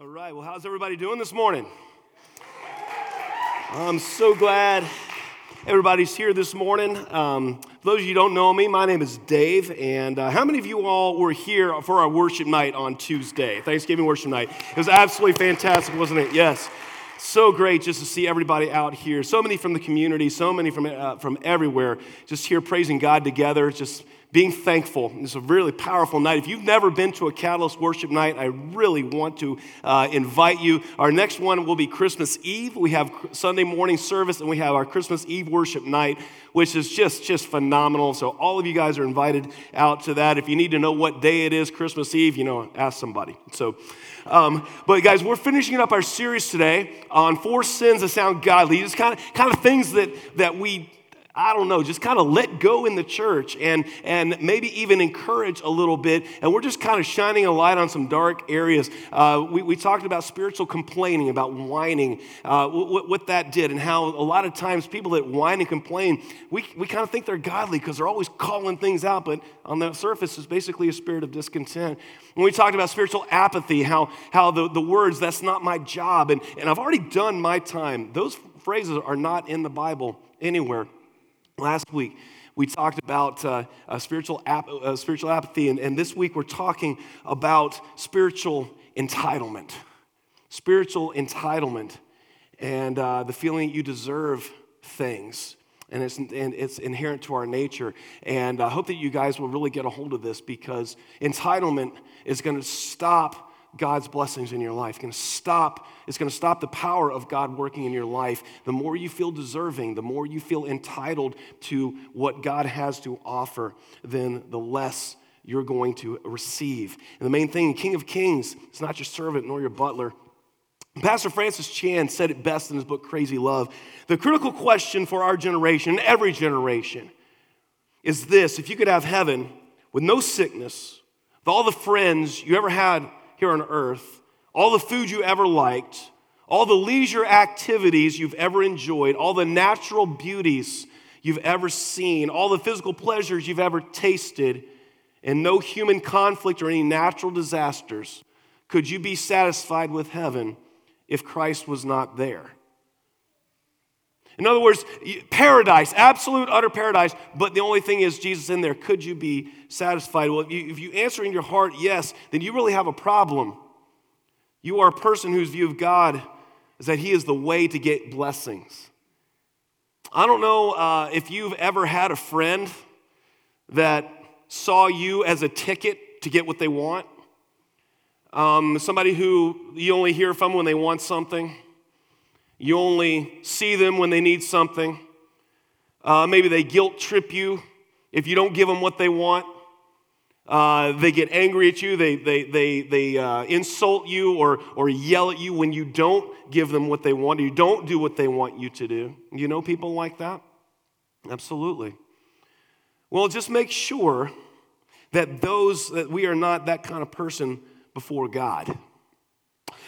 All right, well, how's everybody doing this morning? I'm so glad everybody's here this morning. Um, for those of you don't know me, my name is Dave, and uh, how many of you all were here for our worship night on Tuesday, Thanksgiving worship night? It was absolutely fantastic, wasn't it? Yes. So great just to see everybody out here. So many from the community, so many from, uh, from everywhere, just here praising God together, just being thankful. It's a really powerful night. If you've never been to a Catalyst worship night, I really want to uh, invite you. Our next one will be Christmas Eve. We have Sunday morning service and we have our Christmas Eve worship night, which is just, just phenomenal. So all of you guys are invited out to that. If you need to know what day it is, Christmas Eve, you know, ask somebody. So, um, but guys, we're finishing up our series today on four sins that sound godly. Just kind of, kind of things that, that we I don't know, just kind of let go in the church and, and maybe even encourage a little bit. And we're just kind of shining a light on some dark areas. Uh, we, we talked about spiritual complaining, about whining, uh, what, what that did, and how a lot of times people that whine and complain, we, we kind of think they're godly because they're always calling things out, but on the surface, it's basically a spirit of discontent. When we talked about spiritual apathy, how, how the, the words, that's not my job, and, and I've already done my time, those phrases are not in the Bible anywhere. Last week, we talked about uh, uh, spiritual, ap- uh, spiritual apathy, and, and this week we're talking about spiritual entitlement. Spiritual entitlement and uh, the feeling that you deserve things. And it's, and it's inherent to our nature. And I hope that you guys will really get a hold of this because entitlement is going to stop God's blessings in your life. It's going to stop, it's going to stop the power of God working in your life. The more you feel deserving, the more you feel entitled to what God has to offer, then the less you're going to receive. And the main thing, King of Kings, it's not your servant nor your butler. Pastor Francis Chan said it best in his book, Crazy Love. The critical question for our generation, every generation, is this if you could have heaven with no sickness, with all the friends you ever had here on earth, all the food you ever liked, all the leisure activities you've ever enjoyed, all the natural beauties you've ever seen, all the physical pleasures you've ever tasted, and no human conflict or any natural disasters, could you be satisfied with heaven if Christ was not there? In other words, paradise, absolute, utter paradise, but the only thing is Jesus in there. Could you be satisfied? Well, if you, if you answer in your heart yes, then you really have a problem. You are a person whose view of God is that He is the way to get blessings. I don't know uh, if you've ever had a friend that saw you as a ticket to get what they want. Um, somebody who you only hear from when they want something. You only see them when they need something. Uh, maybe they guilt trip you if you don't give them what they want. Uh, they get angry at you, they, they, they, they uh, insult you or, or yell at you when you don't give them what they want, you don't do what they want you to do. You know people like that? Absolutely. Well, just make sure that those that we are not that kind of person before God.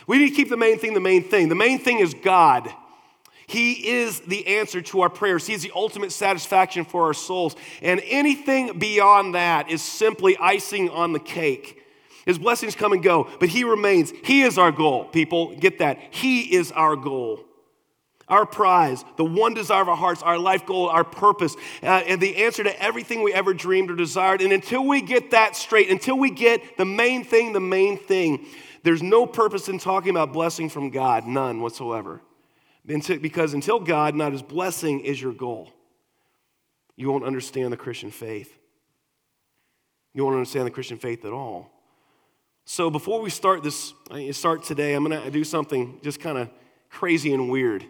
We need to keep the main thing the main thing. The main thing is God. He is the answer to our prayers. He is the ultimate satisfaction for our souls. And anything beyond that is simply icing on the cake. His blessings come and go, but He remains. He is our goal, people. Get that. He is our goal. Our prize, the one desire of our hearts, our life goal, our purpose, uh, and the answer to everything we ever dreamed or desired. And until we get that straight, until we get the main thing, the main thing, there's no purpose in talking about blessing from God, none whatsoever. Because until God, not His blessing, is your goal, you won't understand the Christian faith. You won't understand the Christian faith at all. So before we start this, start today, I'm going to do something just kind of crazy and weird.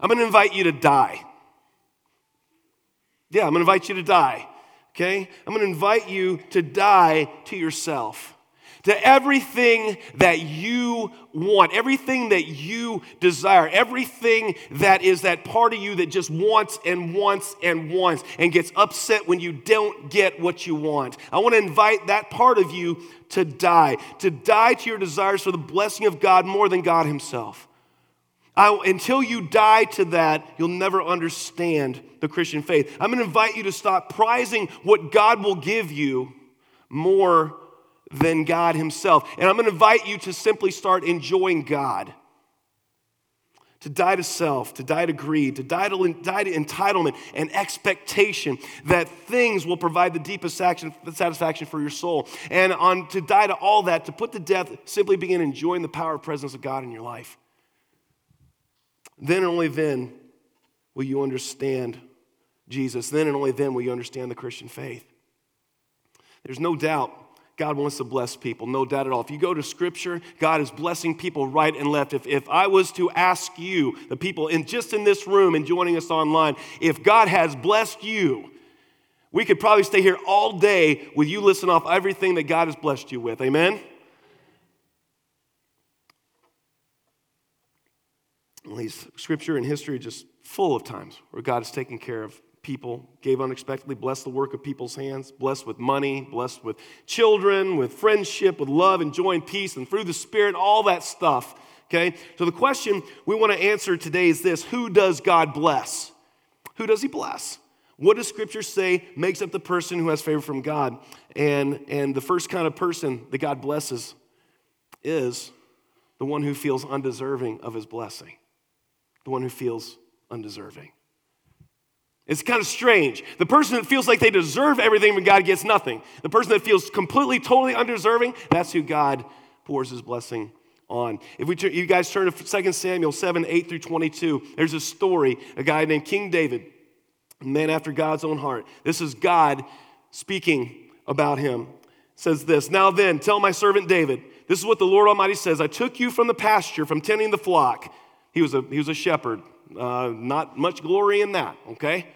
I'm going to invite you to die. Yeah, I'm going to invite you to die. Okay? I'm going to invite you to die to yourself to everything that you want, everything that you desire, everything that is that part of you that just wants and wants and wants and gets upset when you don't get what you want. I want to invite that part of you to die, to die to your desires for the blessing of God more than God Himself. I, until you die to that, you'll never understand the Christian faith. I'm going to invite you to stop prizing what God will give you more than God Himself. And I'm going to invite you to simply start enjoying God. To die to self, to die to greed, to die to, die to entitlement and expectation that things will provide the deepest action, satisfaction for your soul. And on to die to all that, to put to death, simply begin enjoying the power and presence of God in your life. Then and only then will you understand Jesus. Then and only then will you understand the Christian faith. There's no doubt God wants to bless people, no doubt at all. If you go to scripture, God is blessing people right and left. If, if I was to ask you, the people in just in this room and joining us online, if God has blessed you, we could probably stay here all day with you listing off everything that God has blessed you with. Amen? These scripture and history are just full of times where God has taken care of people, gave unexpectedly, blessed the work of people's hands, blessed with money, blessed with children, with friendship, with love and joy and peace, and through the Spirit, all that stuff. Okay? So the question we want to answer today is this Who does God bless? Who does He bless? What does Scripture say makes up the person who has favor from God? And, and the first kind of person that God blesses is the one who feels undeserving of His blessing, the one who feels undeserving. It's kind of strange. The person that feels like they deserve everything but God gets nothing. The person that feels completely, totally undeserving, that's who God pours his blessing on. If we you guys turn to 2 Samuel 7, 8 through 22, there's a story, a guy named King David, a man after God's own heart. This is God speaking about him. It says this, Now then, tell my servant David, this is what the Lord Almighty says. I took you from the pasture, from tending the flock. He was a, he was a shepherd. Uh, not much glory in that, okay?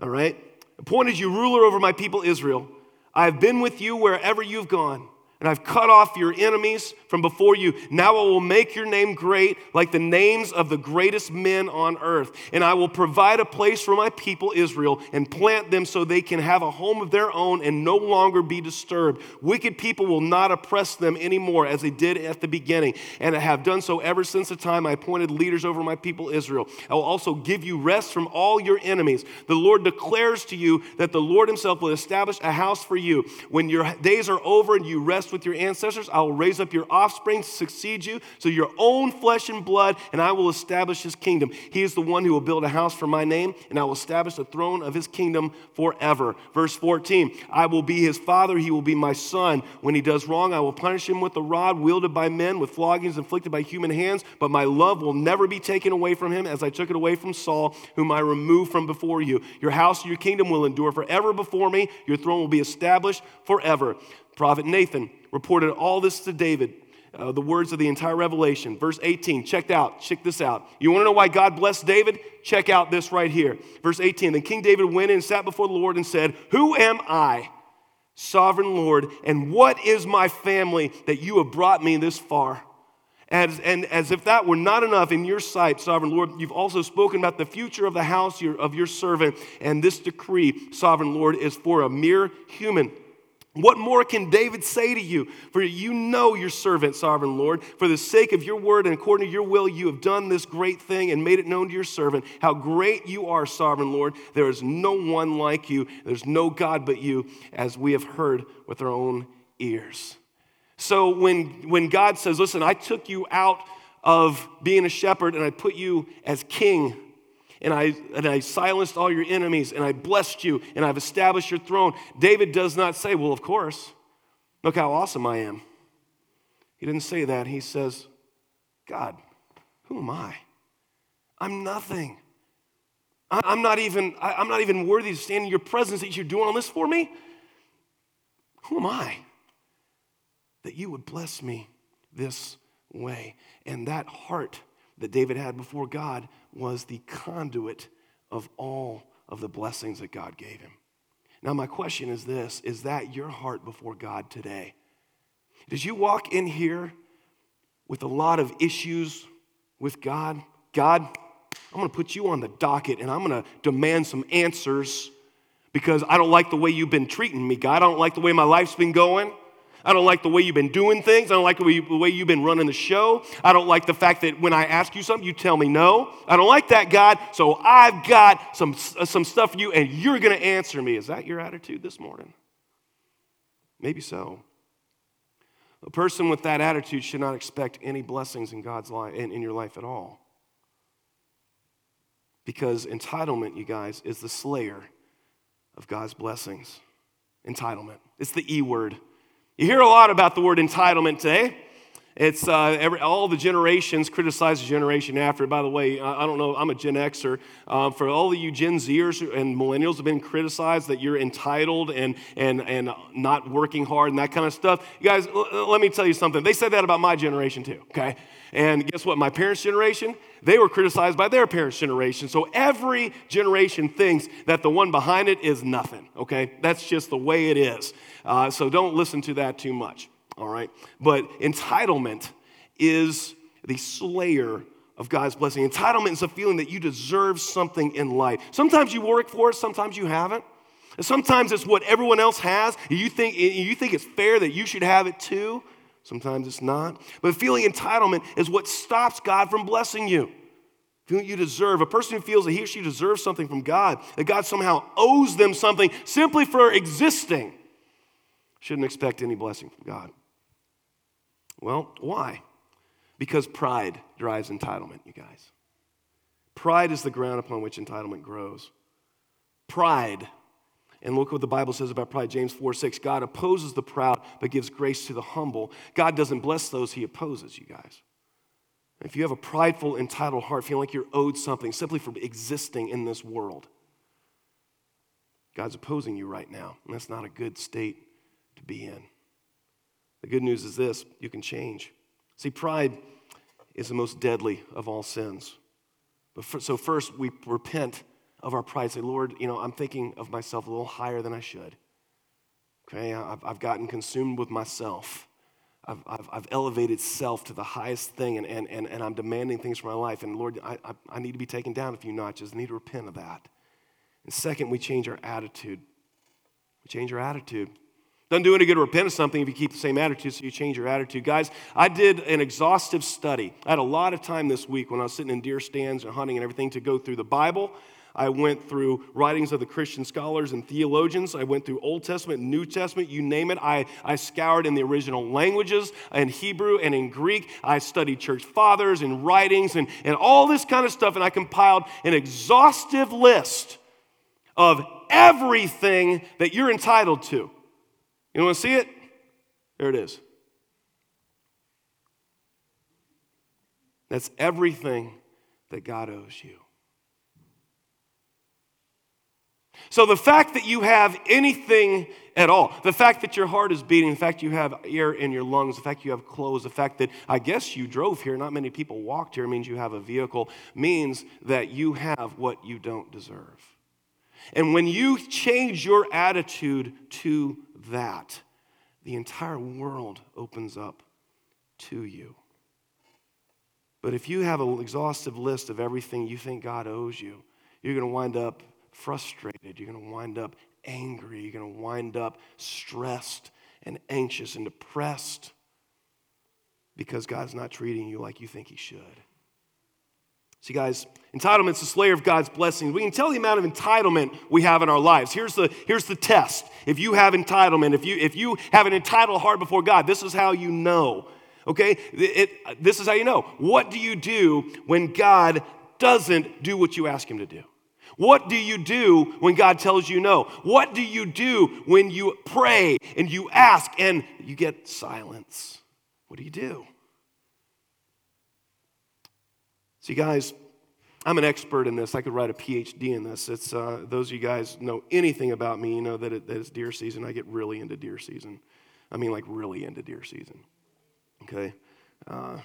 All right? Appointed you ruler over my people Israel. I have been with you wherever you've gone and I've cut off your enemies from before you. Now I will make your name great, like the names of the greatest men on earth. And I will provide a place for my people Israel and plant them so they can have a home of their own and no longer be disturbed. Wicked people will not oppress them anymore as they did at the beginning, and I have done so ever since the time I appointed leaders over my people Israel. I will also give you rest from all your enemies. The Lord declares to you that the Lord Himself will establish a house for you. When your days are over and you rest, with your ancestors. I will raise up your offspring to succeed you, so your own flesh and blood, and I will establish his kingdom. He is the one who will build a house for my name, and I will establish the throne of his kingdom forever. Verse 14 I will be his father, he will be my son. When he does wrong, I will punish him with the rod wielded by men, with floggings inflicted by human hands, but my love will never be taken away from him as I took it away from Saul, whom I removed from before you. Your house and your kingdom will endure forever before me, your throne will be established forever. Prophet Nathan reported all this to David, uh, the words of the entire Revelation. Verse 18, check out, check this out. You want to know why God blessed David? Check out this right here. Verse 18, then King David went in and sat before the Lord and said, Who am I, sovereign Lord, and what is my family that you have brought me this far? As, and as if that were not enough in your sight, sovereign Lord, you've also spoken about the future of the house of your servant. And this decree, sovereign Lord, is for a mere human what more can David say to you? For you know your servant, sovereign Lord. For the sake of your word and according to your will, you have done this great thing and made it known to your servant. How great you are, sovereign Lord. There is no one like you. There's no God but you, as we have heard with our own ears. So when, when God says, Listen, I took you out of being a shepherd and I put you as king and I, and I silenced all your enemies, and I blessed you, and I've established your throne. David does not say, Well, of course, look how awesome I am. He didn't say that. He says, God, who am I? I'm nothing. I'm not even, I'm not even worthy to stand in your presence that you're doing all this for me. Who am I that you would bless me this way? And that heart that David had before God was the conduit of all of the blessings that God gave him. Now, my question is this Is that your heart before God today? Did you walk in here with a lot of issues with God? God, I'm gonna put you on the docket and I'm gonna demand some answers because I don't like the way you've been treating me, God. I don't like the way my life's been going. I don't like the way you've been doing things. I don't like the way, you've been running the show. I don't like the fact that when I ask you something, you tell me no. I don't like that, God. So I've got some, uh, some stuff for you, and you're going to answer me. Is that your attitude this morning? Maybe so. A person with that attitude should not expect any blessings in God's life, in, in your life at all. Because entitlement, you guys, is the slayer of God's blessings. Entitlement. It's the E word. You hear a lot about the word entitlement today. It's uh, every, all the generations criticize the generation after. By the way, I, I don't know, I'm a Gen Xer. Uh, for all of you Gen Zers and millennials have been criticized that you're entitled and, and, and not working hard and that kind of stuff. You guys, l- let me tell you something. They said that about my generation too, okay? And guess what? My parents' generation, they were criticized by their parents' generation. So every generation thinks that the one behind it is nothing, okay? That's just the way it is. Uh, so don't listen to that too much all right? But entitlement is the slayer of God's blessing. Entitlement is a feeling that you deserve something in life. Sometimes you work for it, sometimes you haven't. And sometimes it's what everyone else has, and you think, you think it's fair that you should have it too. Sometimes it's not. But feeling entitlement is what stops God from blessing you. Feeling you deserve. A person who feels that he or she deserves something from God, that God somehow owes them something simply for existing, shouldn't expect any blessing from God. Well, why? Because pride drives entitlement, you guys. Pride is the ground upon which entitlement grows. Pride. And look what the Bible says about pride. James 4 6. God opposes the proud, but gives grace to the humble. God doesn't bless those he opposes, you guys. If you have a prideful, entitled heart, feeling like you're owed something simply for existing in this world, God's opposing you right now. And that's not a good state to be in. The good news is this you can change. See, pride is the most deadly of all sins. But for, so, first, we repent of our pride. Say, Lord, you know, I'm thinking of myself a little higher than I should. Okay, I've, I've gotten consumed with myself. I've, I've, I've, elevated self to the highest thing, and, and, and, and I'm demanding things from my life. And Lord, I, I, I need to be taken down a few notches. I need to repent of that. And second, we change our attitude. We change our attitude. Doesn't do any good to repent of something if you keep the same attitude, so you change your attitude. Guys, I did an exhaustive study. I had a lot of time this week when I was sitting in deer stands and hunting and everything to go through the Bible. I went through writings of the Christian scholars and theologians. I went through Old Testament, New Testament, you name it. I, I scoured in the original languages, in Hebrew and in Greek. I studied church fathers and writings and, and all this kind of stuff, and I compiled an exhaustive list of everything that you're entitled to. You want to see it? There it is. That's everything that God owes you. So, the fact that you have anything at all, the fact that your heart is beating, the fact you have air in your lungs, the fact you have clothes, the fact that I guess you drove here, not many people walked here, means you have a vehicle, means that you have what you don't deserve. And when you change your attitude to that, the entire world opens up to you. But if you have an exhaustive list of everything you think God owes you, you're going to wind up frustrated. You're going to wind up angry. You're going to wind up stressed and anxious and depressed because God's not treating you like you think He should. See, guys, entitlement's the slayer of God's blessings. We can tell the amount of entitlement we have in our lives. Here's the, here's the test. If you have entitlement, if you, if you have an entitled heart before God, this is how you know. Okay? It, it, this is how you know. What do you do when God doesn't do what you ask Him to do? What do you do when God tells you no? What do you do when you pray and you ask and you get silence? What do you do? See, guys, I'm an expert in this. I could write a PhD in this. It's uh, those of you guys know anything about me, you know that, it, that it's deer season. I get really into deer season. I mean, like really into deer season. Okay. Uh,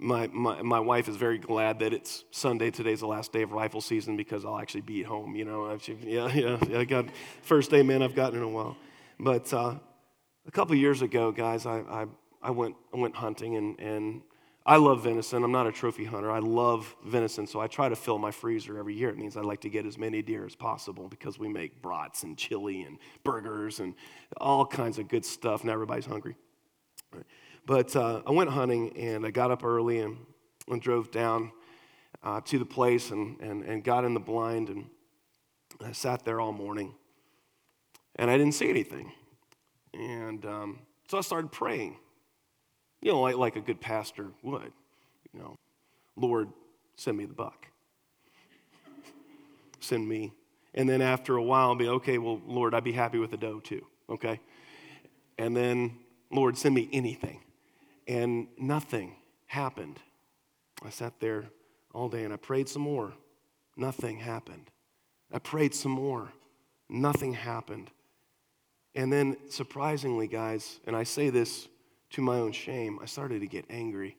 my, my, my wife is very glad that it's Sunday. Today's the last day of rifle season because I'll actually be at home. You know, I've, yeah, yeah, yeah. I got first amen I've gotten in a while. But uh, a couple years ago, guys, I, I, I went I went hunting and and I love venison. I'm not a trophy hunter. I love venison, so I try to fill my freezer every year. It means I like to get as many deer as possible because we make brats and chili and burgers and all kinds of good stuff. Now everybody's hungry. But uh, I went hunting and I got up early and, and drove down uh, to the place and, and, and got in the blind and I sat there all morning and I didn't see anything. And um, so I started praying. You know, like, like a good pastor would. You know, Lord, send me the buck. send me. And then after a while, I'll be, okay, well, Lord, I'd be happy with the doe too, okay? And then, Lord, send me anything. And nothing happened. I sat there all day and I prayed some more. Nothing happened. I prayed some more. Nothing happened. And then, surprisingly, guys, and I say this to my own shame, I started to get angry.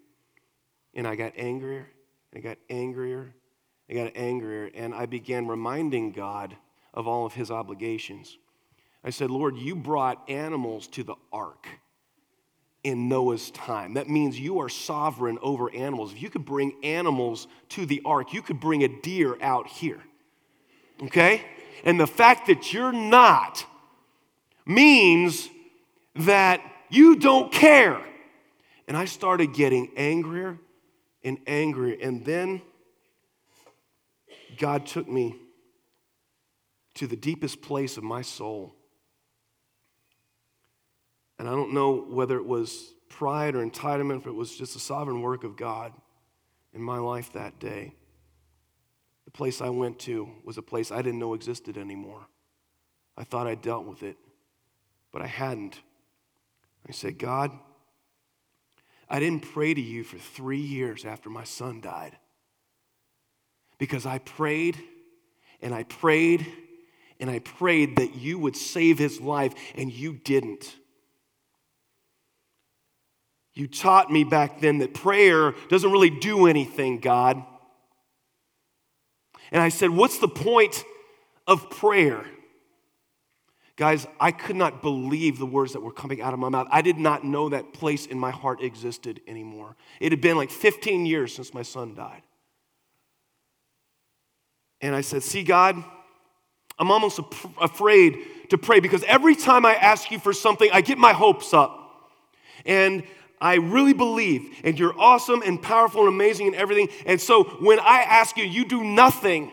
And I got angrier, and I got angrier, and I got angrier, and I began reminding God of all of his obligations. I said, Lord, you brought animals to the ark in Noah's time. That means you are sovereign over animals. If you could bring animals to the ark, you could bring a deer out here. Okay? And the fact that you're not means that you don't care. And I started getting angrier and angrier. And then God took me to the deepest place of my soul. And I don't know whether it was pride or entitlement, if it was just a sovereign work of God in my life that day. The place I went to was a place I didn't know existed anymore. I thought I dealt with it, but I hadn't. I said, God, I didn't pray to you for three years after my son died because I prayed and I prayed and I prayed that you would save his life, and you didn't. You taught me back then that prayer doesn't really do anything, God. And I said, What's the point of prayer? Guys, I could not believe the words that were coming out of my mouth. I did not know that place in my heart existed anymore. It had been like 15 years since my son died. And I said, See, God, I'm almost afraid to pray because every time I ask you for something, I get my hopes up. And I really believe, and you're awesome and powerful and amazing and everything. And so when I ask you, you do nothing.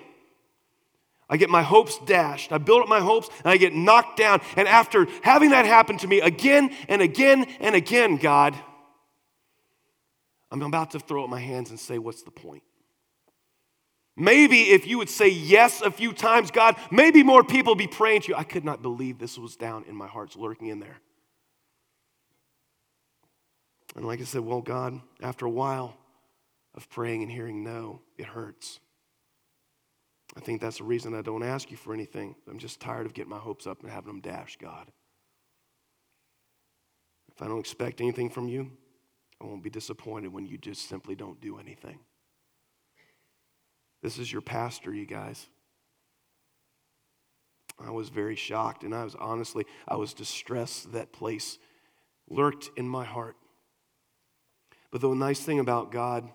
I get my hopes dashed. I build up my hopes and I get knocked down. And after having that happen to me again and again and again, God, I'm about to throw up my hands and say, What's the point? Maybe if you would say yes a few times, God, maybe more people be praying to you. I could not believe this was down in my heart, lurking in there. And like I said, well, God, after a while of praying and hearing no, it hurts. I think that's the reason I don't ask you for anything. I'm just tired of getting my hopes up and having them dashed, God. If I don't expect anything from you, I won't be disappointed when you just simply don't do anything. This is your pastor, you guys. I was very shocked, and I was honestly, I was distressed that place lurked in my heart. But the nice thing about God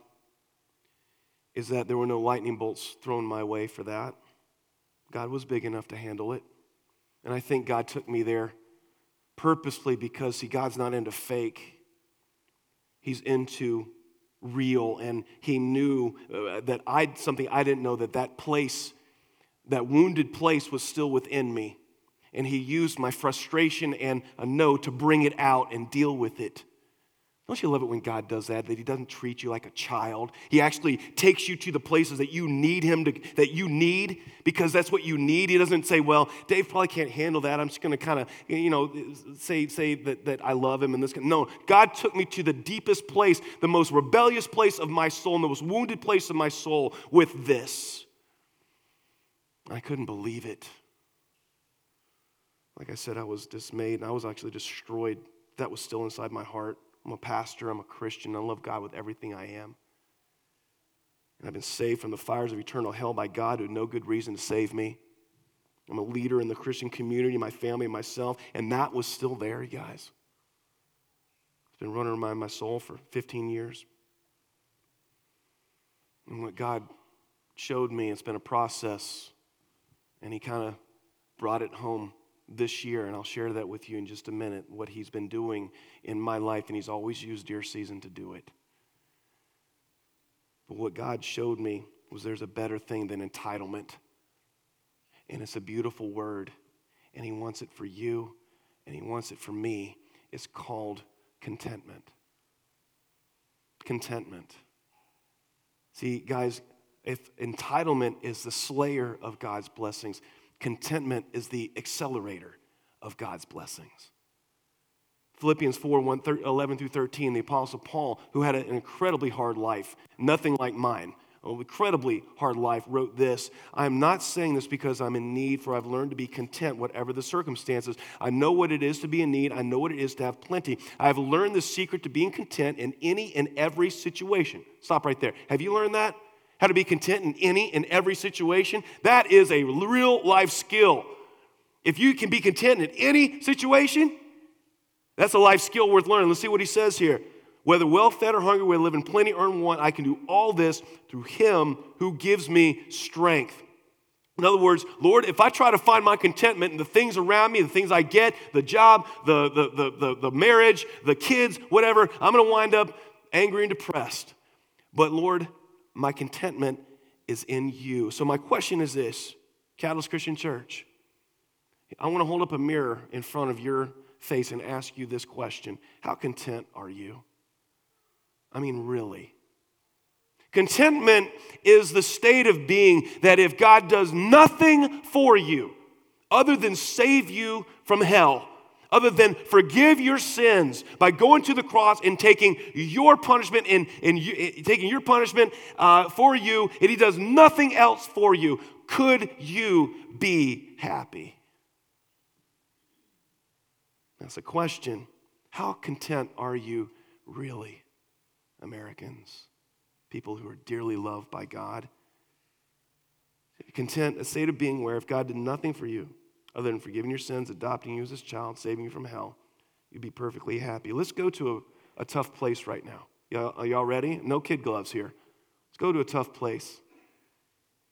is that there were no lightning bolts thrown my way for that. God was big enough to handle it. And I think God took me there purposely because, see, God's not into fake, He's into real. And He knew uh, that I something I didn't know that that place, that wounded place, was still within me. And He used my frustration and a no to bring it out and deal with it. Don't you love it when God does that? That He doesn't treat you like a child. He actually takes you to the places that you need Him to, that you need, because that's what you need. He doesn't say, Well, Dave probably can't handle that. I'm just gonna kind of, you know, say, say that, that I love him and this. No, God took me to the deepest place, the most rebellious place of my soul, and the most wounded place of my soul with this. I couldn't believe it. Like I said, I was dismayed and I was actually destroyed. That was still inside my heart. I'm a pastor, I'm a Christian, I love God with everything I am. And I've been saved from the fires of eternal hell by God who had no good reason to save me. I'm a leader in the Christian community, my family, myself, and that was still there, guys. It's been running around my soul for 15 years. And what God showed me, it's been a process, and He kind of brought it home this year, and I'll share that with you in just a minute, what he's been doing in my life, and he's always used deer season to do it. But what God showed me was there's a better thing than entitlement. And it's a beautiful word, and he wants it for you, and he wants it for me. It's called contentment. contentment. See, guys, if entitlement is the slayer of God's blessings, contentment is the accelerator of God's blessings. Philippians 4 1, 11 through 13, the Apostle Paul, who had an incredibly hard life, nothing like mine, an incredibly hard life, wrote this I am not saying this because I'm in need, for I've learned to be content, whatever the circumstances. I know what it is to be in need, I know what it is to have plenty. I have learned the secret to being content in any and every situation. Stop right there. Have you learned that? How to be content in any and every situation? That is a real life skill. If you can be content in any situation, that's a life skill worth learning. Let's see what he says here. Whether well fed or hungry, whether live in plenty or in want, I can do all this through him who gives me strength. In other words, Lord, if I try to find my contentment in the things around me, the things I get, the job, the, the, the, the, the marriage, the kids, whatever, I'm going to wind up angry and depressed. But Lord, my contentment is in you. So my question is this Catalyst Christian Church, I want to hold up a mirror in front of your face and ask you this question How content are you? I mean, really. Contentment is the state of being that if God does nothing for you other than save you from hell, other than forgive your sins by going to the cross and taking your punishment and, and you, eh, taking your punishment uh, for you, and He does nothing else for you, could you be happy? That's a question. How content are you really, Americans? People who are dearly loved by God. Content, a state of being where if God did nothing for you other than forgiving your sins, adopting you as his child, saving you from hell, you'd be perfectly happy. Let's go to a, a tough place right now. Y'all, are y'all ready? No kid gloves here. Let's go to a tough place.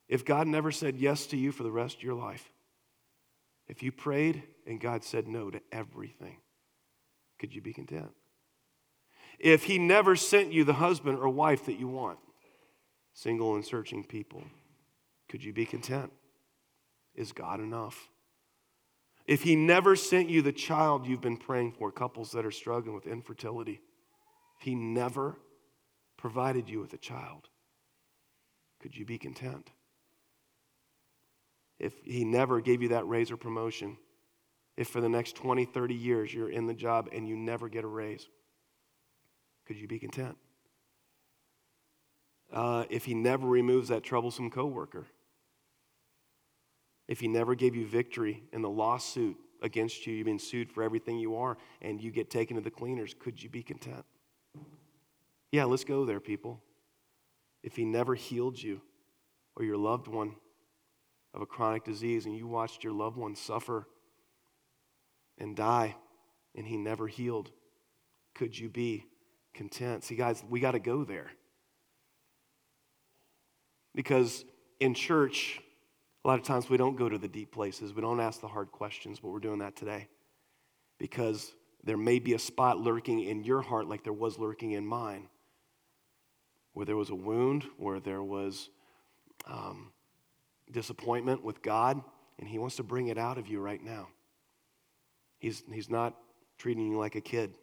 If God never said yes to you for the rest of your life, if you prayed and God said no to everything, could you be content? If He never sent you the husband or wife that you want, single and searching people, could you be content? Is God enough? If He never sent you the child you've been praying for, couples that are struggling with infertility, if He never provided you with a child, could you be content? If He never gave you that raise or promotion, if for the next 20, 30 years you're in the job and you never get a raise? Could you be content? Uh, if he never removes that troublesome coworker, if he never gave you victory in the lawsuit against you, you've been sued for everything you are, and you get taken to the cleaners, could you be content? Yeah, let's go there, people. If he never healed you or your loved one of a chronic disease and you watched your loved one suffer and die, and he never healed. Could you be content? See, guys, we got to go there. Because in church, a lot of times we don't go to the deep places, we don't ask the hard questions, but we're doing that today. Because there may be a spot lurking in your heart like there was lurking in mine, where there was a wound, where there was um, disappointment with God, and He wants to bring it out of you right now. He's, he's not treating you like a kid,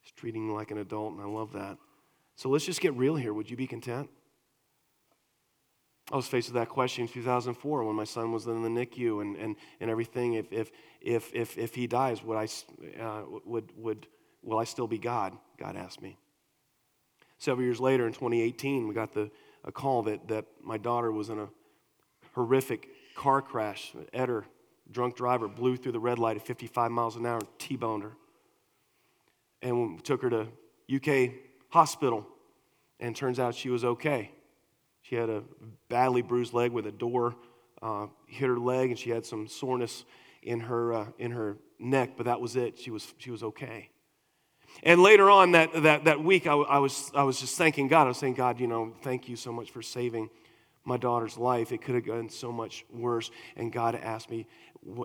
he's treating you like an adult, and I love that. So let's just get real here. Would you be content? I was faced with that question in 2004 when my son was in the NICU and, and, and everything. If, if, if, if, if he dies, would I, uh, would, would, will I still be God? God asked me. Several years later, in 2018, we got the, a call that, that my daughter was in a horrific car crash. Eder drunk driver blew through the red light at 55 miles an hour and T-boned her. And we took her to UK hospital, and turns out she was okay. She had a badly bruised leg with a door uh, hit her leg, and she had some soreness in her uh, in her neck, but that was it. She was she was okay. And later on that that that week, I, I was I was just thanking God. I was saying, God, you know, thank you so much for saving my daughter's life. It could have gone so much worse. And God asked me,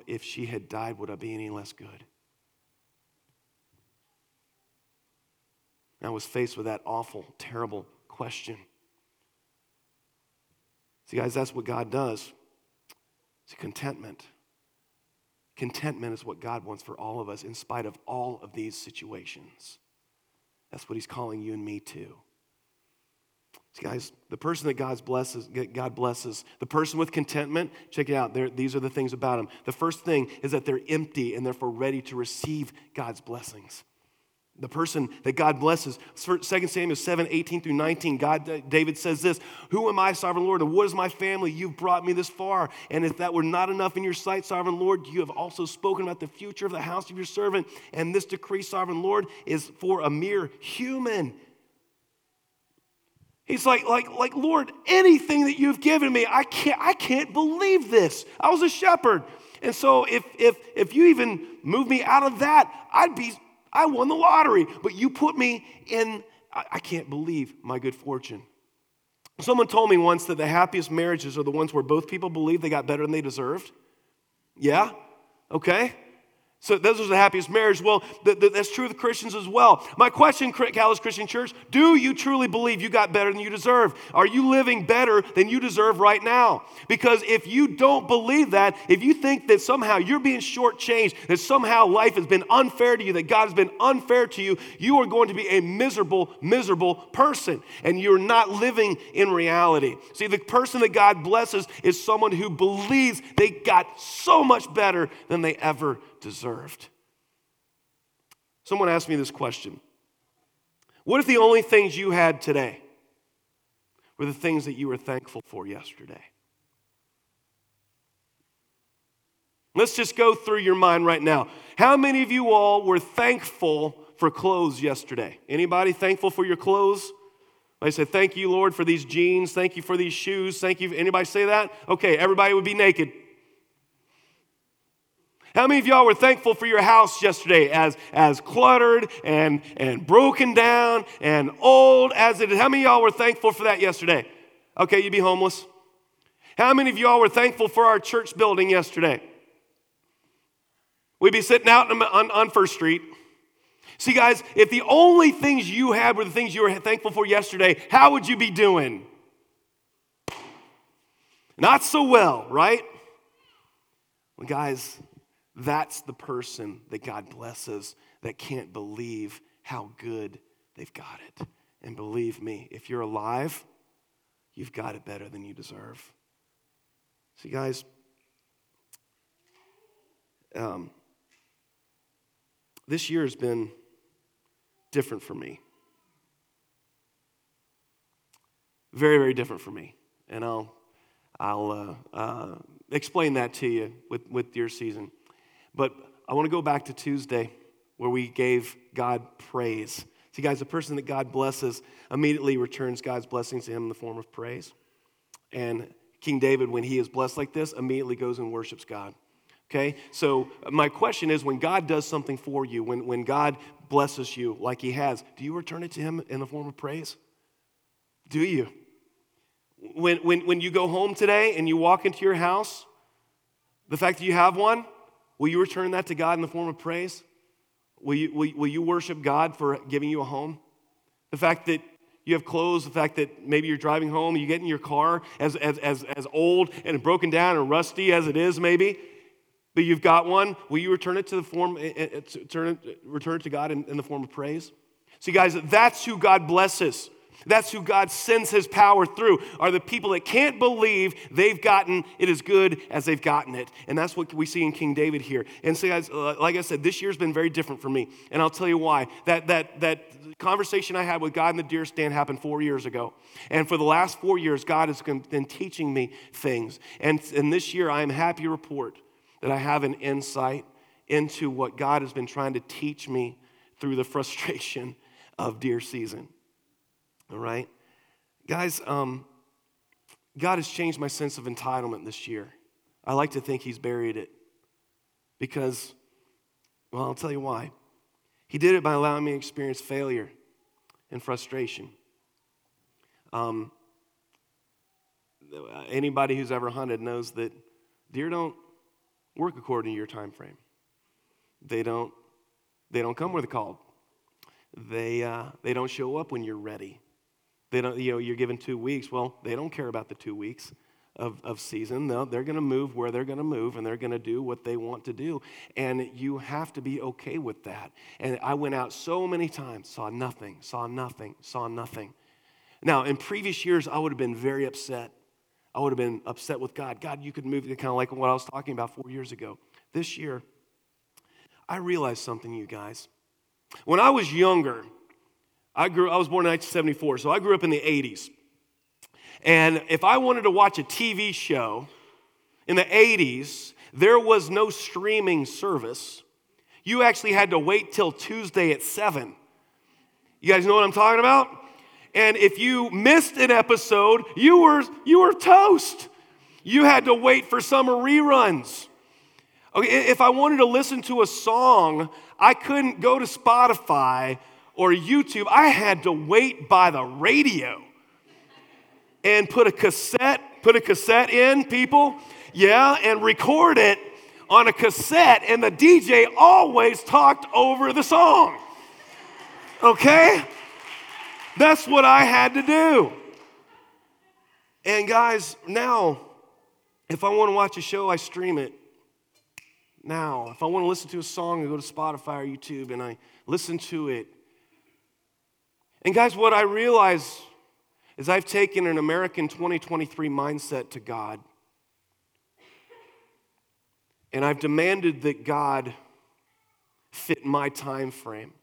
if she had died, would I be any less good? I was faced with that awful, terrible question. See, guys, that's what God does. It's contentment. Contentment is what God wants for all of us in spite of all of these situations. That's what He's calling you and me to. See, guys, the person that God blesses, God blesses, the person with contentment, check it out. These are the things about them. The first thing is that they're empty and therefore ready to receive God's blessings. The person that God blesses. 2 Samuel 7, 18 through 19, God, uh, David says this Who am I, sovereign Lord, and what is my family? You've brought me this far. And if that were not enough in your sight, sovereign Lord, you have also spoken about the future of the house of your servant. And this decree, sovereign Lord, is for a mere human. He's like, like, like, Lord, anything that you've given me, I can't, I can't believe this. I was a shepherd. And so if if if you even move me out of that, I'd be, I won the lottery. But you put me in, I, I can't believe my good fortune. Someone told me once that the happiest marriages are the ones where both people believe they got better than they deserved. Yeah? Okay? So those are the happiest marriage. Well, th- th- that's true of Christians as well. My question, Catalyst Christian Church, do you truly believe you got better than you deserve? Are you living better than you deserve right now? Because if you don't believe that, if you think that somehow you're being shortchanged, that somehow life has been unfair to you, that God has been unfair to you, you are going to be a miserable, miserable person. And you're not living in reality. See, the person that God blesses is someone who believes they got so much better than they ever deserved. Someone asked me this question What if the only things you had today were the things that you were thankful for yesterday? Let's just go through your mind right now. How many of you all were thankful for clothes yesterday? Anybody thankful for your clothes? I said, Thank you, Lord, for these jeans. Thank you for these shoes. Thank you. Anybody say that? Okay, everybody would be naked. How many of y'all were thankful for your house yesterday as, as cluttered and, and broken down and old as it is? How many of y'all were thankful for that yesterday? Okay, you'd be homeless. How many of y'all were thankful for our church building yesterday? We'd be sitting out on, on First Street. See, guys, if the only things you had were the things you were thankful for yesterday, how would you be doing? Not so well, right? Well, guys, that's the person that God blesses that can't believe how good they've got it. And believe me, if you're alive, you've got it better than you deserve. See, guys, um, this year has been different for me. Very, very different for me. And I'll, I'll uh, uh, explain that to you with, with your season. But I want to go back to Tuesday where we gave God praise. See, guys, the person that God blesses immediately returns God's blessings to him in the form of praise. And King David, when he is blessed like this, immediately goes and worships God. Okay? So, uh, my question is when God does something for you, when, when God blesses you like he has, do you return it to him in the form of praise? Do you? When, when, when you go home today and you walk into your house, the fact that you have one, Will you return that to God in the form of praise? Will you, will, will you worship God for giving you a home? The fact that you have clothes, the fact that maybe you're driving home, you get in your car as, as, as, as old and broken down and rusty as it is, maybe, but you've got one, will you return it to the form, eh, eh, eh, turn it, return it to God in, in the form of praise? See, guys, that's who God blesses. That's who God sends his power through, are the people that can't believe they've gotten it as good as they've gotten it. And that's what we see in King David here. And so, guys, uh, like I said, this year's been very different for me. And I'll tell you why. That, that, that conversation I had with God in the deer stand happened four years ago. And for the last four years, God has been teaching me things. And, and this year, I am happy to report that I have an insight into what God has been trying to teach me through the frustration of deer season. All right? Guys, um, God has changed my sense of entitlement this year. I like to think He's buried it because, well, I'll tell you why. He did it by allowing me to experience failure and frustration. Um, anybody who's ever hunted knows that deer don't work according to your time frame. They don't, they don't come where they're called. They, uh, they don't show up when you're ready. They don't, you know, you're given two weeks. Well, they don't care about the two weeks of, of season. No, they're going to move where they're going to move and they're going to do what they want to do. And you have to be okay with that. And I went out so many times, saw nothing, saw nothing, saw nothing. Now, in previous years, I would have been very upset. I would have been upset with God. God, you could move, kind of like what I was talking about four years ago. This year, I realized something, you guys. When I was younger, I grew. I was born in 1974, so I grew up in the 80s. And if I wanted to watch a TV show in the 80s, there was no streaming service. You actually had to wait till Tuesday at 7. You guys know what I'm talking about? And if you missed an episode, you were, you were toast. You had to wait for summer reruns. Okay, if I wanted to listen to a song, I couldn't go to Spotify or YouTube. I had to wait by the radio and put a cassette, put a cassette in, people, yeah, and record it on a cassette, and the DJ always talked over the song. Okay? That's what I had to do. And guys, now, if I want to watch a show, I stream it. Now, if I want to listen to a song, I go to Spotify or YouTube and I listen to it. And guys, what I realize is I've taken an American 2023 mindset to God. And I've demanded that God fit my time frame.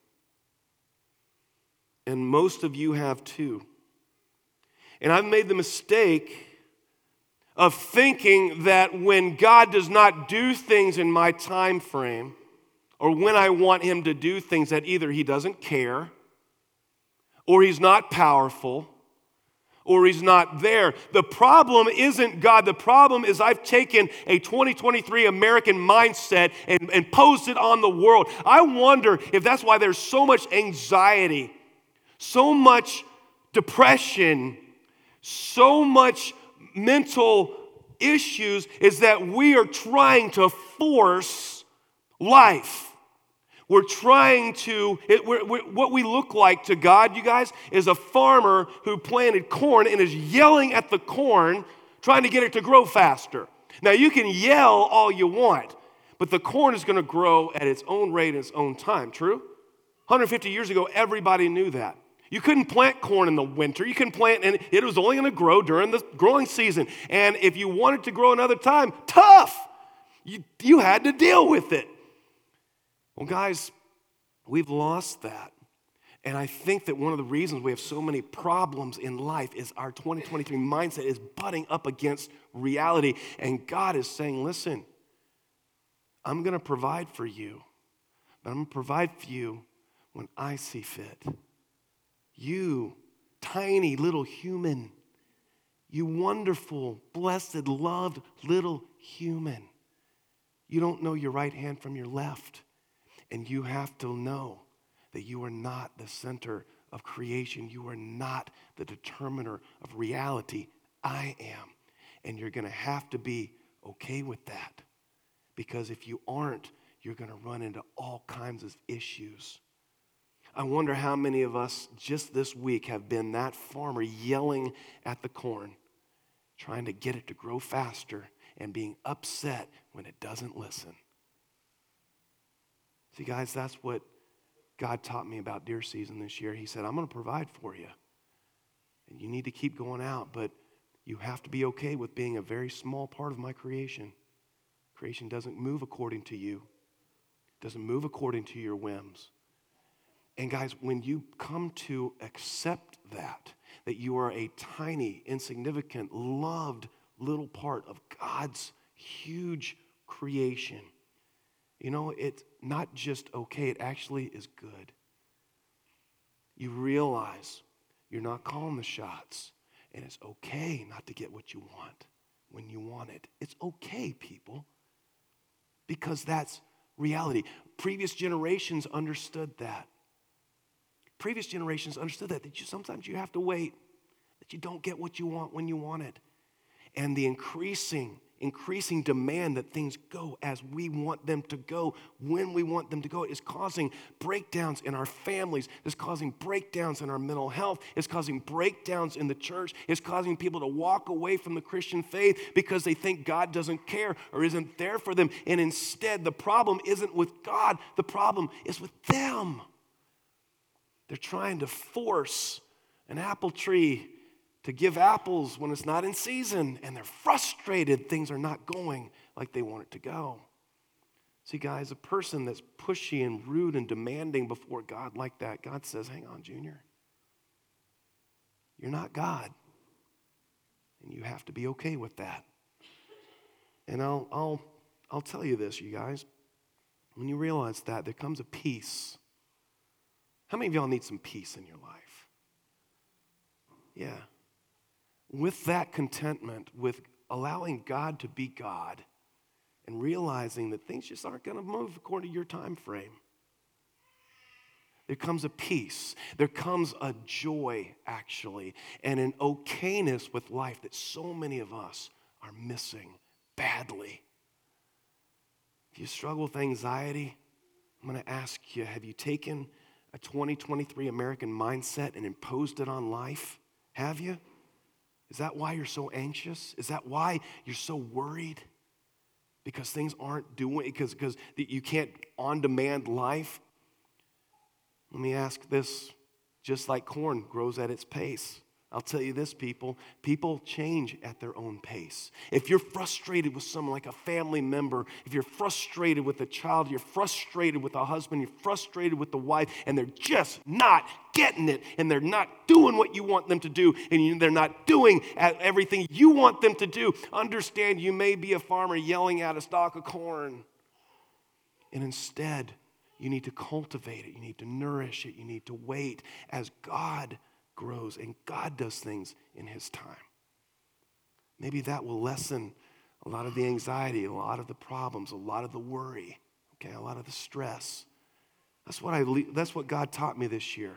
And most of you have too. And I've made the mistake of thinking that when God does not do things in my time frame, or when I want Him to do things, that either He doesn't care, or He's not powerful, or He's not there. The problem isn't God. The problem is I've taken a 2023 American mindset and, and posed it on the world. I wonder if that's why there's so much anxiety, so much depression, so much mental issues is that we are trying to force life. We're trying to, it, we're, we're, what we look like to God, you guys, is a farmer who planted corn and is yelling at the corn, trying to get it to grow faster. Now, you can yell all you want, but the corn is going to grow at its own rate, in its own time. True? 150 years ago, everybody knew that. You couldn't plant corn in the winter. You can plant, and it was only going to grow during the growing season. And if you wanted to grow another time, tough. You, you had to deal with it. Well, guys, we've lost that. And I think that one of the reasons we have so many problems in life is our 2023 mindset is butting up against reality. And God is saying, listen, I'm going to provide for you, but I'm going to provide for you when I see fit. You, tiny little human, you wonderful, blessed, loved little human. You don't know your right hand from your left. And you have to know that you are not the center of creation. You are not the determiner of reality. I am. And you're going to have to be okay with that. Because if you aren't, you're going to run into all kinds of issues. I wonder how many of us just this week have been that farmer yelling at the corn, trying to get it to grow faster and being upset when it doesn't listen. See, guys, that's what God taught me about deer season this year. He said, I'm going to provide for you. And you need to keep going out, but you have to be okay with being a very small part of my creation. Creation doesn't move according to you, it doesn't move according to your whims. And guys, when you come to accept that, that you are a tiny, insignificant, loved little part of God's huge creation, you know, it's not just okay, it actually is good. You realize you're not calling the shots, and it's okay not to get what you want when you want it. It's okay, people, because that's reality. Previous generations understood that previous generations understood that, that you, sometimes you have to wait, that you don't get what you want when you want it. And the increasing, increasing demand that things go as we want them to go, when we want them to go, is causing breakdowns in our families. It's causing breakdowns in our mental health. It's causing breakdowns in the church. It's causing people to walk away from the Christian faith because they think God doesn't care or isn't there for them. And instead, the problem isn't with God, the problem is with them. They're trying to force an apple tree to give apples when it's not in season, and they're frustrated things are not going like they want it to go. See, guys, a person that's pushy and rude and demanding before God like that, God says, Hang on, Junior. You're not God. And you have to be okay with that. And I'll, I'll, I'll tell you this, you guys. When you realize that, there comes a peace. How many of y'all need some peace in your life? Yeah. With that contentment, with allowing God to be God, and realizing that things just aren't going to move according to your time frame. There comes a peace. There comes a joy, actually, and an okayness with life that so many of us are missing badly. If you struggle with anxiety, I'm going to ask you have you taken a 2023 American mindset and imposed it on life? Have you? Is that why you're so anxious? Is that why you're so worried? Because things aren't doing because because you can't on demand life. Let me ask this just like corn grows at its pace. I'll tell you this, people people change at their own pace. If you're frustrated with someone like a family member, if you're frustrated with a child, you're frustrated with a husband, you're frustrated with the wife, and they're just not getting it, and they're not doing what you want them to do, and they're not doing everything you want them to do, understand you may be a farmer yelling at a stalk of corn. And instead, you need to cultivate it, you need to nourish it, you need to wait as God grows and God does things in His time. Maybe that will lessen a lot of the anxiety, a lot of the problems, a lot of the worry, okay, a lot of the stress. That's what, I, that's what God taught me this year.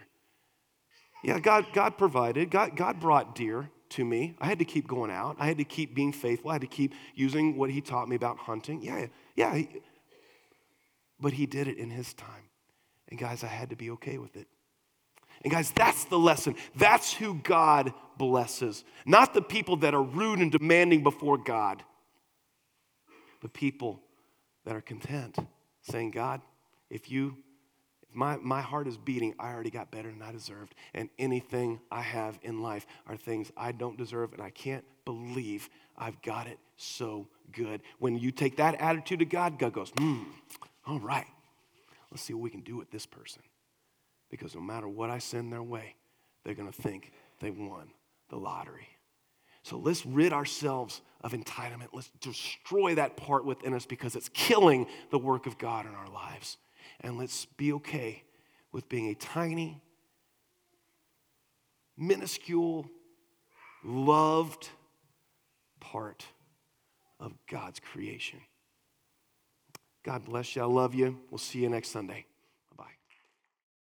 Yeah, God, God provided. God, God brought deer to me. I had to keep going out. I had to keep being faithful. I had to keep using what He taught me about hunting. Yeah, yeah. But He did it in His time. And guys, I had to be okay with it. And guys, that's the lesson. That's who God blesses. Not the people that are rude and demanding before God, but people that are content, saying, God, if you, if my, my heart is beating, I already got better than I deserved. And anything I have in life are things I don't deserve, and I can't believe I've got it so good. When you take that attitude to God, God goes, hmm, all right, let's see what we can do with this person because no matter what I send their way, they're going to think they won the lottery. So let's rid ourselves of entitlement. Let's destroy that part within us because it's killing the work of God in our lives. And let's be okay with being a tiny, minuscule, loved part of God's creation. God bless you. I love you. We'll see you next Sunday.